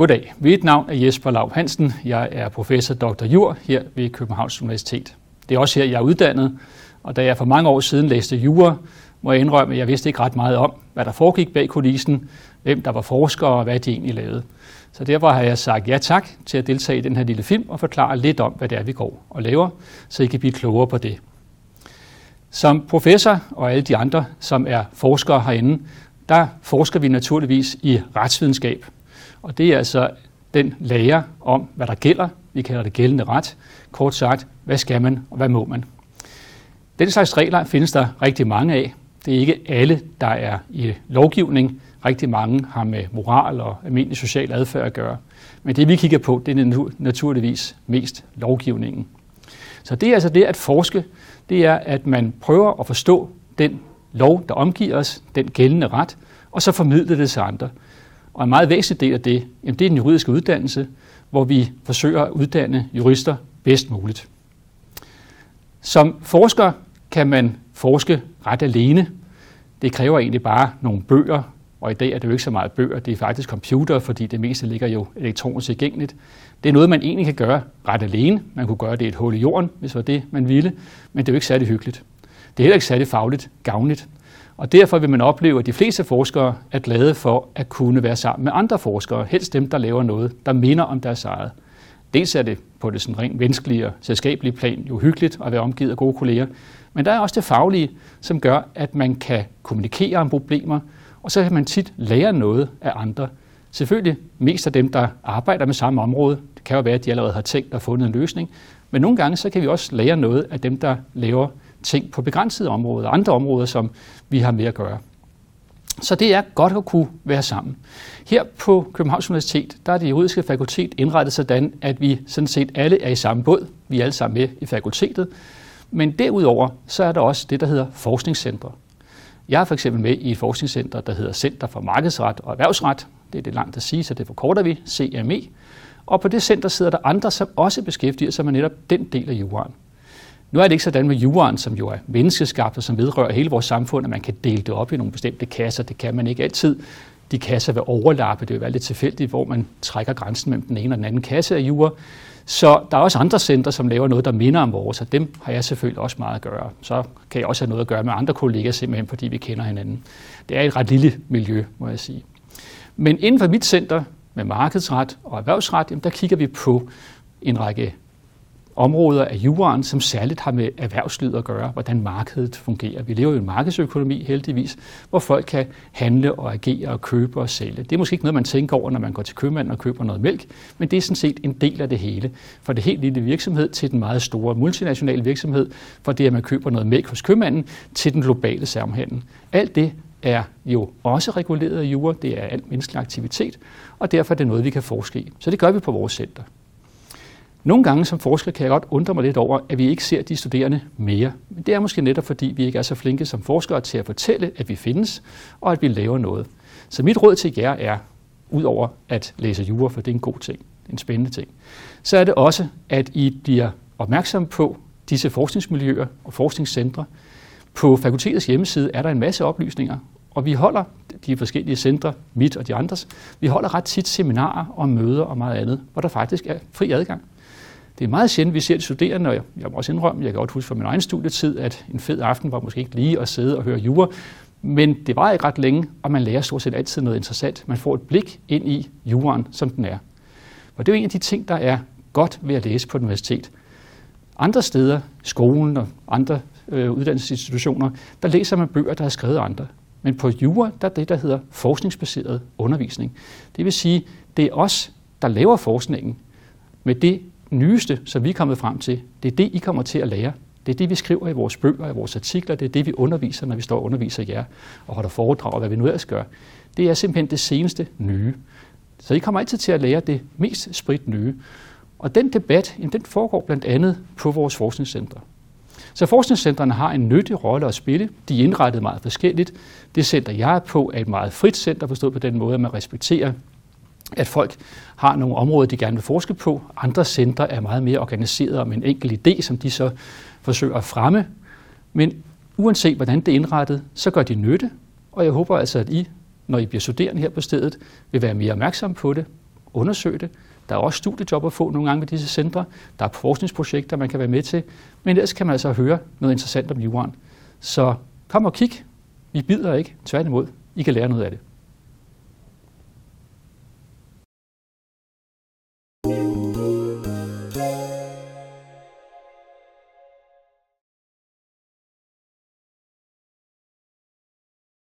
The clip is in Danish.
Goddag. Mit navn er Jesper Lav Hansen. Jeg er professor Dr. Jur her ved Københavns Universitet. Det er også her, jeg er uddannet, og da jeg for mange år siden læste jura, må jeg indrømme, at jeg vidste ikke ret meget om, hvad der foregik bag kulissen, hvem der var forskere og hvad de egentlig lavede. Så derfor har jeg sagt ja tak til at deltage i den her lille film og forklare lidt om, hvad det er, vi går og laver, så I kan blive klogere på det. Som professor og alle de andre, som er forskere herinde, der forsker vi naturligvis i retsvidenskab. Og det er altså den lære om, hvad der gælder. Vi kalder det gældende ret. Kort sagt, hvad skal man og hvad må man? Den slags regler findes der rigtig mange af. Det er ikke alle, der er i lovgivning. Rigtig mange har med moral og almindelig social adfærd at gøre. Men det vi kigger på, det er naturligvis mest lovgivningen. Så det er altså det at forske, det er at man prøver at forstå den lov, der omgiver os, den gældende ret, og så formidle det til andre. Og en meget væsentlig del af det, jamen det er den juridiske uddannelse, hvor vi forsøger at uddanne jurister bedst muligt. Som forsker kan man forske ret alene. Det kræver egentlig bare nogle bøger, og i dag er det jo ikke så meget bøger, det er faktisk computer, fordi det meste ligger jo elektronisk tilgængeligt. Det er noget, man egentlig kan gøre ret alene. Man kunne gøre det i et hul i jorden, hvis det var det, man ville, men det er jo ikke særlig hyggeligt. Det er heller ikke særlig fagligt gavnligt. Og derfor vil man opleve, at de fleste forskere er glade for at kunne være sammen med andre forskere, helst dem, der laver noget, der minder om deres eget. Dels er det på det sådan rent menneskelige og selskabelige plan jo hyggeligt at være omgivet af gode kolleger, men der er også det faglige, som gør, at man kan kommunikere om problemer, og så kan man tit lære noget af andre. Selvfølgelig mest af dem, der arbejder med samme område. Det kan jo være, at de allerede har tænkt og fundet en løsning. Men nogle gange så kan vi også lære noget af dem, der laver ting på begrænsede områder, andre områder, som vi har med at gøre. Så det er godt at kunne være sammen. Her på Københavns Universitet, der er det juridiske fakultet indrettet sådan, at vi sådan set alle er i samme båd. Vi er alle sammen med i fakultetet. Men derudover, så er der også det, der hedder forskningscentre. Jeg er for eksempel med i et forskningscenter, der hedder Center for Markedsret og Erhvervsret. Det er det langt at sige, så det forkorter vi, CME. Og på det center sidder der andre, som også beskæftiger sig med netop den del af juraen. Nu er det ikke sådan med juraen, som jo er menneskeskabt og som vedrører hele vores samfund, at man kan dele det op i nogle bestemte kasser. Det kan man ikke altid. De kasser vil overlappe. Det vil være lidt tilfældigt, hvor man trækker grænsen mellem den ene og den anden kasse af jura. Så der er også andre centre, som laver noget, der minder om vores, og dem har jeg selvfølgelig også meget at gøre. Så kan jeg også have noget at gøre med andre kolleger, simpelthen fordi vi kender hinanden. Det er et ret lille miljø, må jeg sige. Men inden for mit center med markedsret og erhvervsret, jamen der kigger vi på en række områder af juraen, som særligt har med erhvervslivet at gøre, hvordan markedet fungerer. Vi lever jo i en markedsøkonomi heldigvis, hvor folk kan handle og agere og købe og sælge. Det er måske ikke noget, man tænker over, når man går til købmanden og køber noget mælk, men det er sådan set en del af det hele. Fra det helt lille virksomhed til den meget store multinationale virksomhed, fra det, at man køber noget mælk hos købmanden, til den globale samhandel. Alt det er jo også reguleret af jura, det er al menneskelig aktivitet, og derfor er det noget, vi kan forske i. Så det gør vi på vores center. Nogle gange som forsker kan jeg godt undre mig lidt over, at vi ikke ser de studerende mere. Men det er måske netop fordi, vi ikke er så flinke som forskere til at fortælle, at vi findes, og at vi laver noget. Så mit råd til jer er, udover at læse jura, for det er en god ting, en spændende ting, så er det også, at I bliver opmærksom på disse forskningsmiljøer og forskningscentre. På fakultetets hjemmeside er der en masse oplysninger, og vi holder de forskellige centre, mit og de andres, vi holder ret tit seminarer og møder og meget andet, hvor der faktisk er fri adgang. Det er meget sjældent, vi ser de studerende, og jeg, jeg må også indrømme, jeg kan godt huske fra min egen studietid, at en fed aften var måske ikke lige at sidde og høre jura, men det var ikke ret længe, og man lærer stort set altid noget interessant. Man får et blik ind i juraen, som den er. Og det er jo en af de ting, der er godt ved at læse på et universitet. Andre steder, skolen og andre øh, uddannelsesinstitutioner, der læser man bøger, der er skrevet af andre. Men på jura, der er det, der hedder forskningsbaseret undervisning. Det vil sige, det er os, der laver forskningen med det nyeste, som vi er kommet frem til, det er det, I kommer til at lære. Det er det, vi skriver i vores bøger, i vores artikler, det er det, vi underviser, når vi står og underviser jer og holder foredrag, og hvad vi nu ellers gør. Det er simpelthen det seneste nye. Så I kommer altid til at lære det mest sprit nye. Og den debat, jamen, den foregår blandt andet på vores forskningscentre. Så forskningscentrene har en nyttig rolle at spille. De er indrettet meget forskelligt. Det center, jeg er på, er et meget frit center, forstået på den måde, at man respekterer at folk har nogle områder, de gerne vil forske på. Andre centre er meget mere organiseret om en enkelt idé, som de så forsøger at fremme. Men uanset hvordan det er indrettet, så gør de nytte, og jeg håber altså, at I, når I bliver studerende her på stedet, vil være mere opmærksomme på det, undersøge det. Der er også studiejob at få nogle gange ved disse centre. Der er forskningsprojekter, man kan være med til. Men ellers kan man altså høre noget interessant om jorden. Så kom og kig. Vi bider ikke. Tværtimod. I kan lære noget af det.